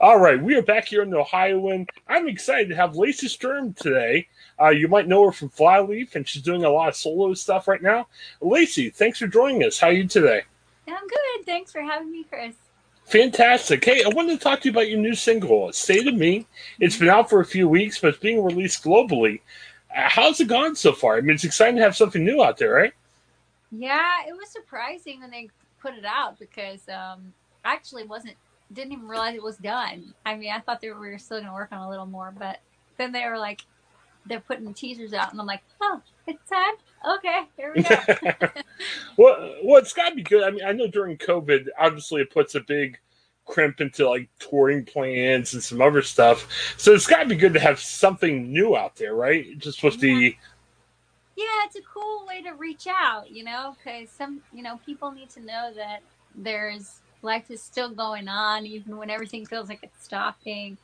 All right, we are back here in Ohio, and I'm excited to have Lacey Sturm today. Uh, you might know her from Flyleaf, and she's doing a lot of solo stuff right now. Lacey, thanks for joining us. How are you today? I'm good. Thanks for having me, Chris. Fantastic. Hey, I wanted to talk to you about your new single, State of Me. It's been out for a few weeks, but it's being released globally. Uh, how's it gone so far? I mean, it's exciting to have something new out there, right? Yeah, it was surprising when they put it out because um, I actually wasn't didn't even realize it was done. I mean, I thought they were, we were still going to work on a little more, but then they were like, they're putting teasers out, and I'm like, oh, it's time. Okay, here we go. well, well, it's got to be good. I mean, I know during COVID, obviously, it puts a big crimp into like touring plans and some other stuff. So it's got to be good to have something new out there, right? Just with yeah. the yeah, it's a cool way to reach out, you know, because some, you know, people need to know that there's life is still going on, even when everything feels like it's stopping,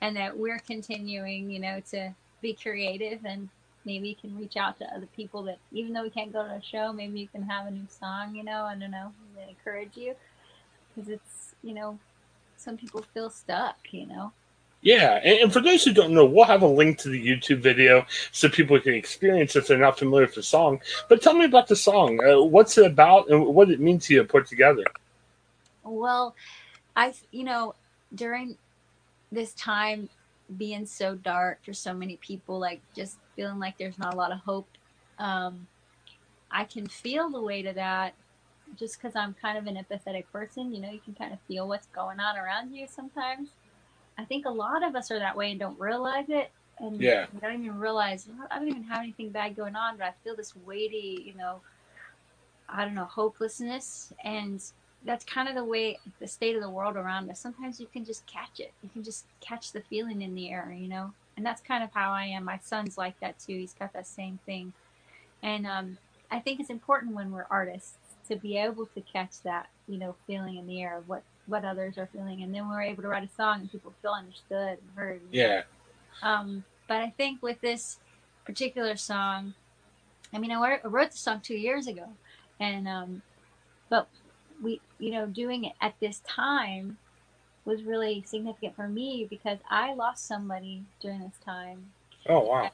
and that we're continuing, you know, to be creative and maybe you can reach out to other people that even though we can't go to a show, maybe you can have a new song, you know, I don't know, encourage you because it's, you know, some people feel stuck, you know. Yeah, and, for those who don't know, we'll have a link to the YouTube video so people can experience if they're not familiar with the song. But tell me about the song. Uh, what's it about, and what it means to you to put together? Well, I, you know, during this time being so dark for so many people, like just feeling like there's not a lot of hope, um, I can feel the weight of that just because I'm kind of an empathetic person. You know, you can kind of feel what's going on around you sometimes. I think a lot of us are that way and don't realize it. And yeah. we don't even realize, I don't even have anything bad going on, but I feel this weighty, you know, I don't know, hopelessness. And that's kind of the way the state of the world around us. Sometimes you can just catch it. You can just catch the feeling in the air, you know. And that's kind of how I am. My son's like that too. He's got that same thing. And um, I think it's important when we're artists to be able to catch that, you know, feeling in the air of what what others are feeling, and then we're able to write a song and people feel understood and heard. Yeah. Um, but I think with this particular song, I mean, I wrote the song two years ago, and um, but we, you know, doing it at this time was really significant for me because I lost somebody during this time. Oh wow.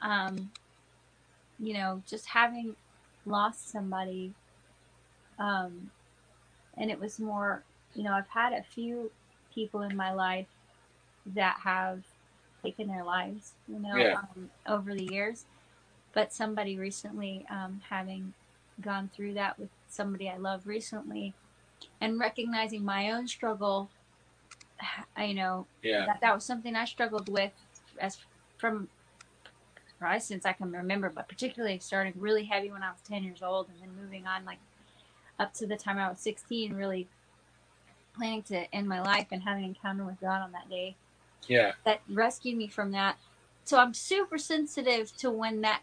Um, you know, just having lost somebody, um, and it was more, you know, I've had a few people in my life that have taken their lives, you know, yeah. um, over the years. But somebody recently um, having gone through that with somebody I love recently and recognizing my own struggle, you know, yeah. that, that was something I struggled with as from probably since I can remember, but particularly starting really heavy when I was 10 years old and then moving on like up to the time I was 16, really planning to end my life and having an encounter with God on that day. Yeah. That rescued me from that. So I'm super sensitive to when that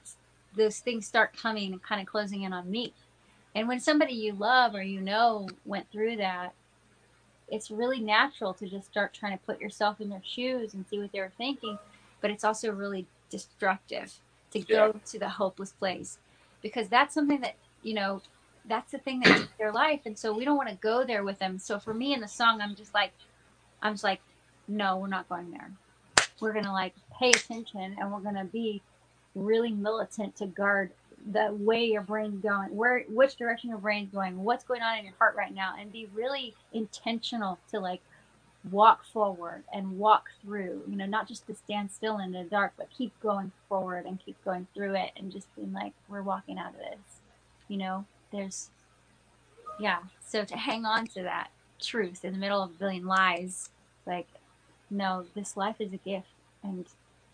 those things start coming and kind of closing in on me. And when somebody you love or you know went through that, it's really natural to just start trying to put yourself in their shoes and see what they were thinking. But it's also really destructive to go yeah. to the hopeless place because that's something that, you know, that's the thing that their life. And so we don't want to go there with them. So for me in the song, I'm just like, I'm just like, no, we're not going there. We're going to like pay attention and we're going to be really militant to guard the way your brain's going, where which direction your brain's going, what's going on in your heart right now, and be really intentional to like walk forward and walk through, you know, not just to stand still in the dark, but keep going forward and keep going through it and just being like, we're walking out of this. You know, there's, yeah. So to hang on to that truth in the middle of a billion lies, like, no, this life is a gift. And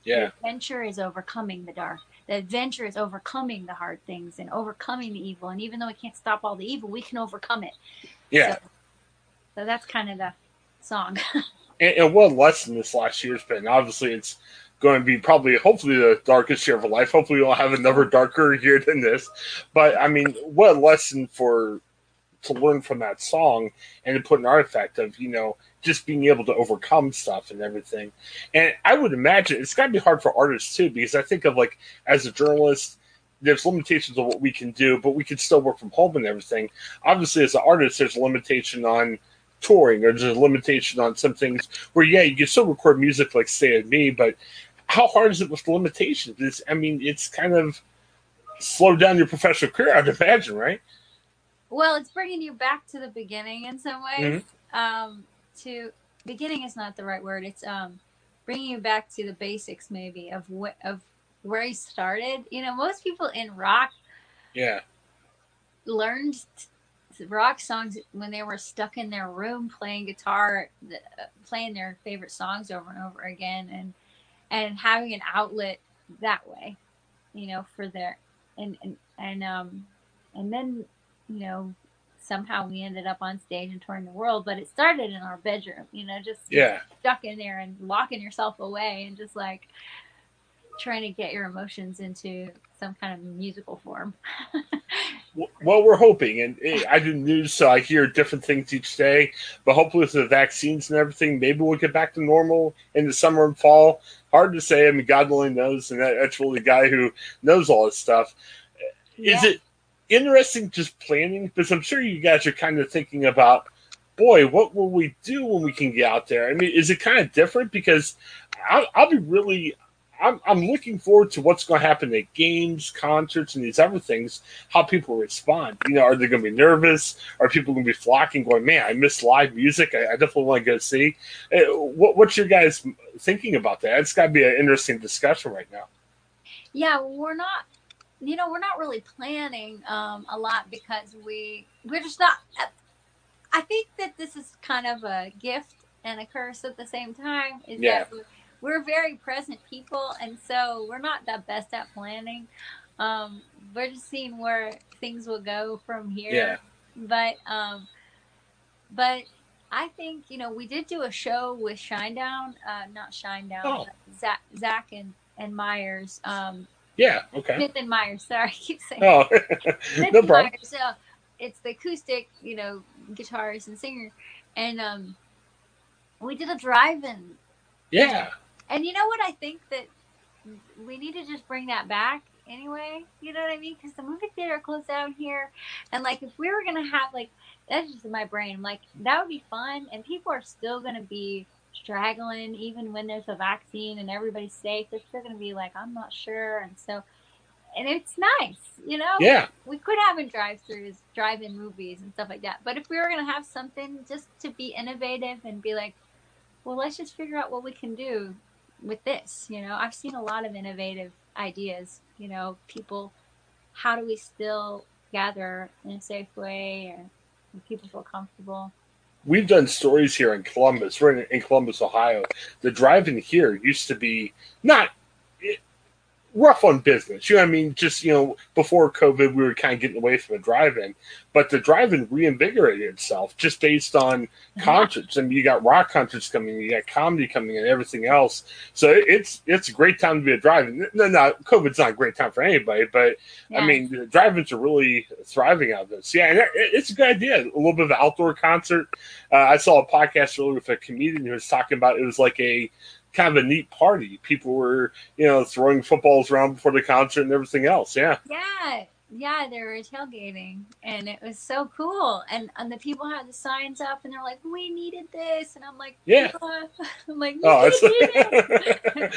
yeah. the adventure is overcoming the dark. The adventure is overcoming the hard things and overcoming the evil. And even though we can't stop all the evil, we can overcome it. Yeah. So, so that's kind of the song. and, and what lesson this last year's been. Obviously, it's going to be probably, hopefully, the darkest year of our life. Hopefully, we'll have another darker year than this. But I mean, what a lesson for to learn from that song and to put an artifact of you know just being able to overcome stuff and everything. And I would imagine it's got to be hard for artists too, because I think of like as a journalist, there's limitations of what we can do, but we can still work from home and everything. Obviously, as an artist, there's a limitation on touring, or there's a limitation on some things where yeah, you can still record music like State of Me, but how hard is it with limitations? It's, I mean, it's kind of slowed down your professional career, I'd imagine, right? Well, it's bringing you back to the beginning in some ways. Mm-hmm. Um, to beginning is not the right word. It's um, bringing you back to the basics, maybe of what of where he started. You know, most people in rock, yeah, learned rock songs when they were stuck in their room playing guitar, playing their favorite songs over and over again, and and having an outlet that way, you know, for their and and and um and then you know somehow we ended up on stage and touring the world, but it started in our bedroom, you know, just yeah. stuck in there and locking yourself away and just like trying to get your emotions into some kind of musical form. well, we're hoping, and hey, I do news, so I hear different things each day. But hopefully, with the vaccines and everything, maybe we'll get back to normal in the summer and fall. Hard to say. I mean, God only knows, and that, that's really the guy who knows all this stuff. Yeah. Is it interesting just planning? Because I'm sure you guys are kind of thinking about, boy, what will we do when we can get out there? I mean, is it kind of different? Because I'll, I'll be really I'm, I'm looking forward to what's going to happen at games, concerts, and these other things. How people respond. You know, are they going to be nervous? Are people going to be flocking, going, "Man, I miss live music. I, I definitely want to go see." Uh, what, what's your guys thinking about that? It's got to be an interesting discussion right now. Yeah, we're not. You know, we're not really planning um, a lot because we we're just not. I think that this is kind of a gift and a curse at the same time. Is yeah. that we're very present people, and so we're not the best at planning. Um, we're just seeing where things will go from here. Yeah. But um, but I think you know we did do a show with Shinedown, uh, not Shinedown, oh. Zach, Zach and and Myers. Um, yeah. Okay. Smith and Myers. Sorry, I keep saying. Oh, no problem. Myers, uh, it's the acoustic, you know, guitarist and singer, and um, we did a drive-in. Yeah. And you know what I think that we need to just bring that back anyway. You know what I mean? Because the movie theater closed down here, and like if we were gonna have like that's just in my brain. like that would be fun, and people are still gonna be straggling even when there's a vaccine and everybody's safe. They're still gonna be like, I'm not sure, and so. And it's nice, you know. Yeah. We could have in drive-throughs, drive-in movies, and stuff like that. But if we were gonna have something just to be innovative and be like, well, let's just figure out what we can do with this. You know, I've seen a lot of innovative ideas. You know, people, how do we still gather in a safe way and people feel comfortable? We've done stories here in Columbus. We're in, Columbus, Ohio. The drive-in here used to be not rough on business. You know what I mean? Just, you know, before COVID, we were kind of getting away from the drive in, but the drive in reinvigorated itself just based on mm-hmm. concerts. I mean, you got rock concerts coming, you got comedy coming, and everything else. So it's it's a great time to be a drive in. No, no, COVID's not a great time for anybody, but yeah. I mean, the drive ins are really thriving out of this. Yeah, it's a good idea. A little bit of an outdoor concert. Uh, I saw a podcast earlier with a comedian who was talking about it was like a kind of a neat party. People were, you know, throwing footballs around before the concert and everything else. Yeah. Yeah. Yeah, they were tailgating, and it was so cool. And and the people had the signs up, and they're like, "We needed this," and I'm like, Yeah. I'm like, Oh,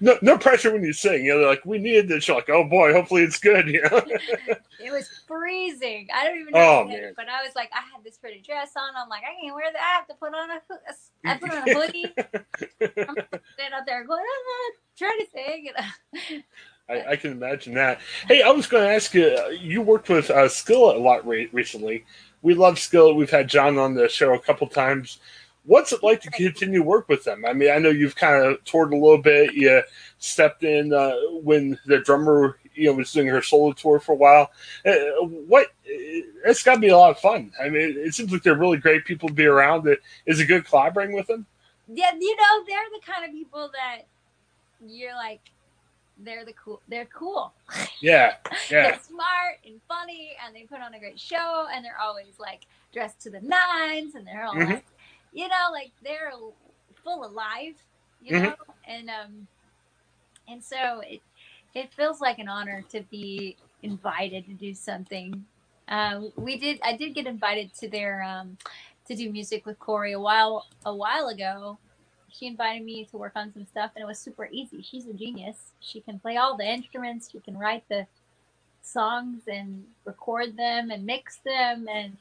no, no pressure when you sing. You know, they're like, we needed this. You're like, oh boy, hopefully it's good. You know? It was freezing. I don't even know, Oh, it but I was like, I had this pretty dress on. I'm like, I can't wear that. I have to put on a, a I put on a hoodie. I'm standing out there going, ah, trying to sing. And, I, I can imagine that. Hey, I was going to ask you. uh, You worked with uh, Skillet a lot re- recently. We love Skillet. We've had John on the show a couple times. What's it like to continue work with them? I mean, I know you've kind of toured a little bit. You stepped in uh, when the drummer, you know, was doing her solo tour for a while. Uh, what? It's got to be a lot of fun. I mean, it seems like they're really great people to be around. Is it good collaborating with them? yeah, you know, they're the kind of people that you're like, they're the cool. They're cool. Yeah, yeah, They're smart and funny, and they put on a great show, and they're always like dressed to the nines, and they're all Mhm. like, you know, like they're full of life, you Mhm. know, and um, and so it it feels like an honor to be invited to do something. Uh, we did. I did get invited to their um, to do music with Korey a while a while ago. She invited me to work on some stuff, and it was super easy. She's a genius. She can play all the instruments. She can write the songs and record them and mix them, and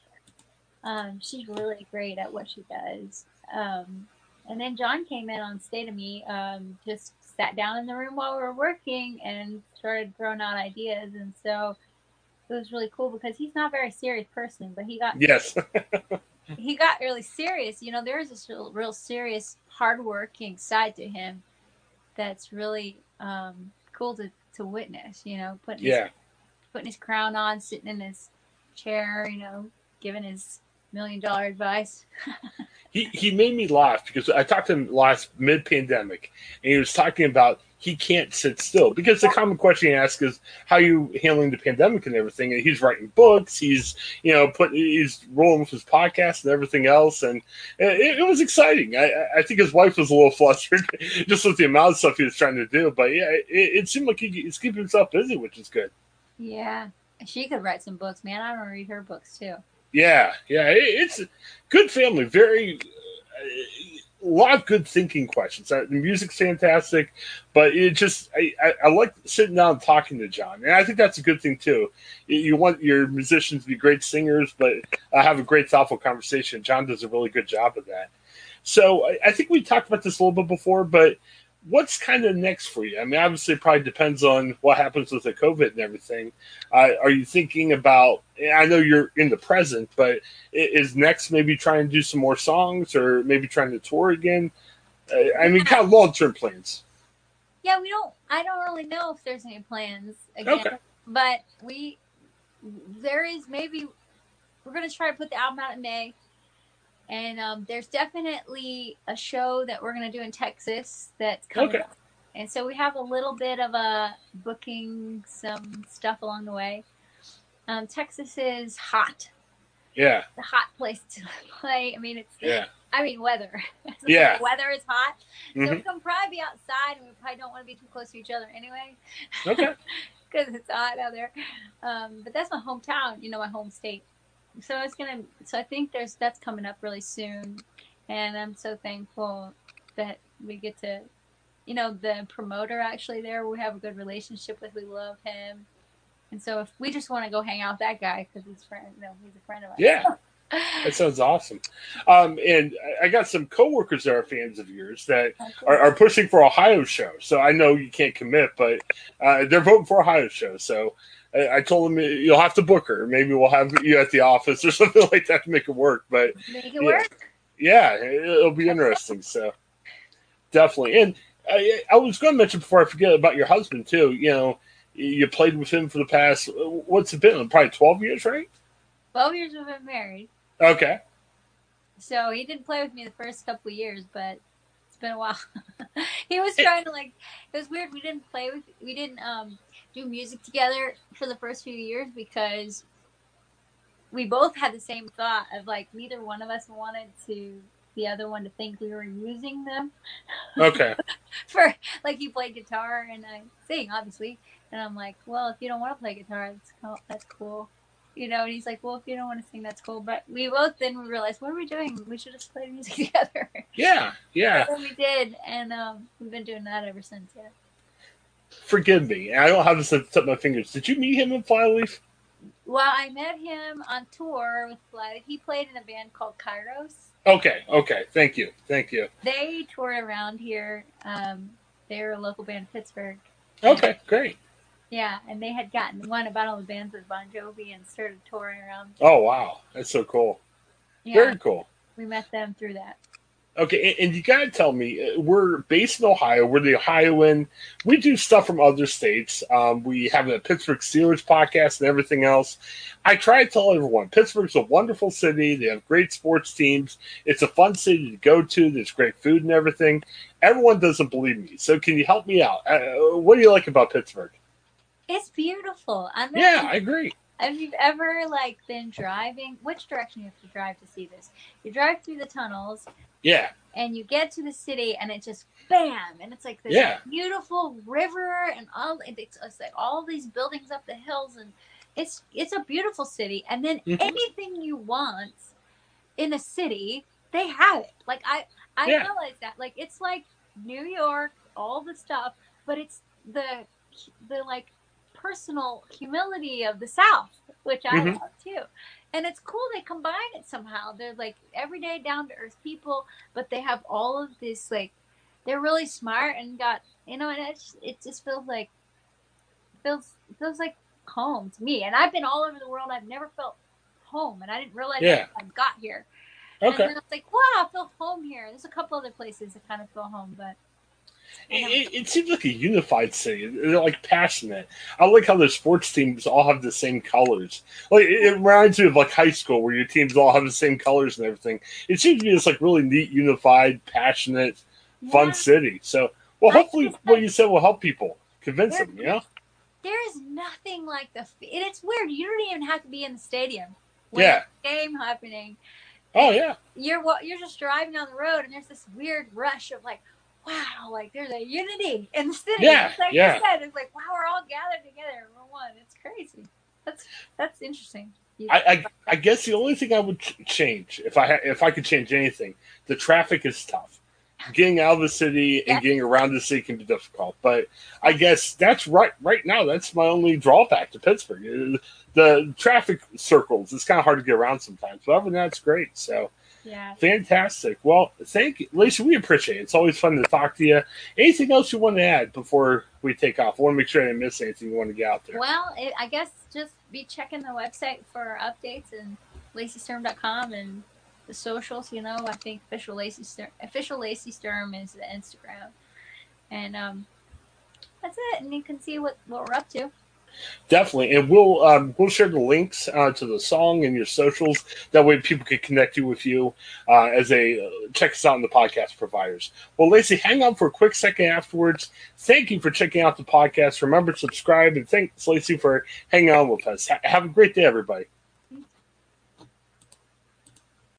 um, she's really great at what she does. Um, and then John came in on State of Me, um, just sat down in the room while we were working and started throwing out ideas. And so it was really cool because he's not a very serious person, but he got yes, he got really serious. You know, there's this real, real serious, hardworking side to him that's really um, cool to, to witness. You know, putting his, yeah. putting his crown on, sitting in his chair. You know, giving his million dollar advice. he he made me laugh because I talked to him last mid pandemic, and he was talking about he can't sit still because the common question he asks is how you handling the pandemic and everything. And he's writing books, he's you know put he's rolling with his podcast and everything else, and uh, it, it was exciting. I I think his wife was a little flustered just with the amount of stuff he was trying to do, but yeah, it, it seemed like he, he's keeping himself busy, which is good. Yeah, she could write some books, man. I want to read her books too. Yeah, yeah, it, it's good family. Very uh, a lot of good thinking questions. Uh, the music's fantastic, but it just I, I, I like sitting down and talking to John, and I think that's a good thing too. You, you want your musicians to be great singers, but uh, have a great thoughtful conversation. John does a really good job of that. So I, I think we talked about this a little bit before, but what's kind of next for you? I mean, obviously, it probably depends on what happens with the COVID and everything. Uh, are you thinking about? I know you're in the present, but is next maybe trying to do some more songs or maybe trying to tour again? Uh, I mean, kind of long term plans. Yeah, we don't. I don't really know if there's any plans again, Okay. but we there is maybe we're gonna try to put the album out in May, and um, there's definitely a show that we're gonna do in Texas that's coming. Okay. up. And so we have a little bit of a booking some stuff along the way. Um, Texas is hot, Yeah, the hot place to play. I mean, it's yeah, I mean weather. Yeah. weather is hot. So hmm we can probably be outside, and we probably don't want to be too close to each other anyway, okay, because it's hot out there. Um, but that's my hometown, you know, my home state. So it's gonna. So I think there's that's coming up really soon, and I'm so thankful that we get to, you know, the promoter actually there. We have a good relationship with. We love him, and so if we just want to go hang out with that guy because he's friend, no, he's a friend of ours. yeah. That sounds awesome. Um, and I- got some coworkers that are fans of yours that are, are pushing for Ohio show. So I know you can't commit, but uh, they're voting for Ohio show. So I, I told them you'll have to book her. Maybe we'll have you at the office or something like that to make it work. But Make it Yeah. work. yeah, it- it'll be interesting. So definitely. And I, I was going to mention before I forget about your husband too. You know, you played with him for the past what's it been? Probably twelve years, right? Twelve years we've been married. Okay. So he didn't play with me the first couple of years, but it's been a while. he was trying to like it was weird. We didn't play with we didn't um do music together for the first few years because we both had the same thought of like neither one of us wanted to the other one to think we were using them. Okay. for like he played guitar and I sing, obviously. And I'm like, well, if you don't want to play guitar, that's cool. That's cool. You know, and he's like, well, if you don't want to sing, that's cool. But we both then we realized, what are we doing? We should just play music together. Yeah, yeah. so we did, and um, we've been doing that ever since. Yeah. Forgive me. I don't have to set my fingers. Did you meet him in Flyleaf? Well, I met him on tour with Fly. He played in a band called Kairos. Okay, okay. Thank you. Thank you. They toured around here. Um, they're a local band in Pittsburgh. Okay, great. Yeah, and they had gotten one about all the bands with Bon Jovi and started touring around. Oh wow, that's so cool. Yeah, Very cool. we met them through that. Okay, and, and you gotta tell me, uh, we're based in Ohio. We're the Ohioan. We do stuff from other states. Um, we have a Pittsburgh Steelers podcast and everything else. I try to tell everyone Pittsburgh's a wonderful city. They have great sports teams. It's a fun city to go to. There's great food and everything. Everyone doesn't believe me, so can you help me out? Uh, what do you like about Pittsburgh? It's beautiful. I'm Yeah, I agree. If you've ever like been driving, which direction you have to drive to see this? You drive through the tunnels Yeah, and you get to the city and it just bam and it's like this Yeah. beautiful river and all it's, it's like all these buildings up the hills and it's it's a beautiful city and then Mhm. anything you want in a city they have it like i i Yeah. realize that like it's like new york all the stuff but it's the the like personal humility of the south which i Mhm. love too and it's cool they combine it somehow they're like everyday down to earth people but they have all of this like they're really smart and got you know and it's, it just feels like feels feels like home to me and i've been all over the world i've never felt home and i didn't realize Yeah. i got here okay. and then i was like wow i feel home here there's a couple other places that kind of feel home but. It, it, seems like a unified city. They're like passionate. I like how their sports teams all have the same colors. Like it, reminds me of like high school where your teams all have the same colors and everything. It seems to be this like really neat, unified, passionate, fun Yeah. city. So, well, hopefully, what you said will help people, convince They're- them. You know? there is nothing like the and it's weird you don't even have to be in the stadium when Yeah. game happening Oh yeah, you're wa- you're just driving down the road and there's this weird rush of like wow like there's a unity in the city Yeah, it's like yeah. you said it's like wow we're all gathered together we're one it's crazy that's that's interesting I, I I guess the only thing I would ch- change if I ha- if I could change anything, the traffic is tough. Getting out of the city and Yeah. getting around the city can be difficult, but I guess that's right. Right now, that's my only drawback to Pittsburgh. Uh, The traffic circles. It's kind of hard to get around sometimes, but other than that, it's great. So yeah fantastic. Well, thank you, Lacey. We appreciate it. It's always fun to talk to you. Anything else you want to add before we take off? I want to make sure I didn't miss anything you want to get out there. well it, i guess just be checking the website for updates and laceysturm.com and the socials you know i think official lacey sturm official lacey sturm is the instagram and um that's it and you can see what what we're up to Definitely, and we'll um, we'll share the links uh, to the song and your socials. That way, people can connect you with you uh, as they uh, check us out on the podcast providers. Well, Lacey, hang on for a quick second afterwards. Thank you for checking out the podcast. Remember to subscribe, and thanks, Lacey, for hanging on with us. Ha- have a great day, everybody.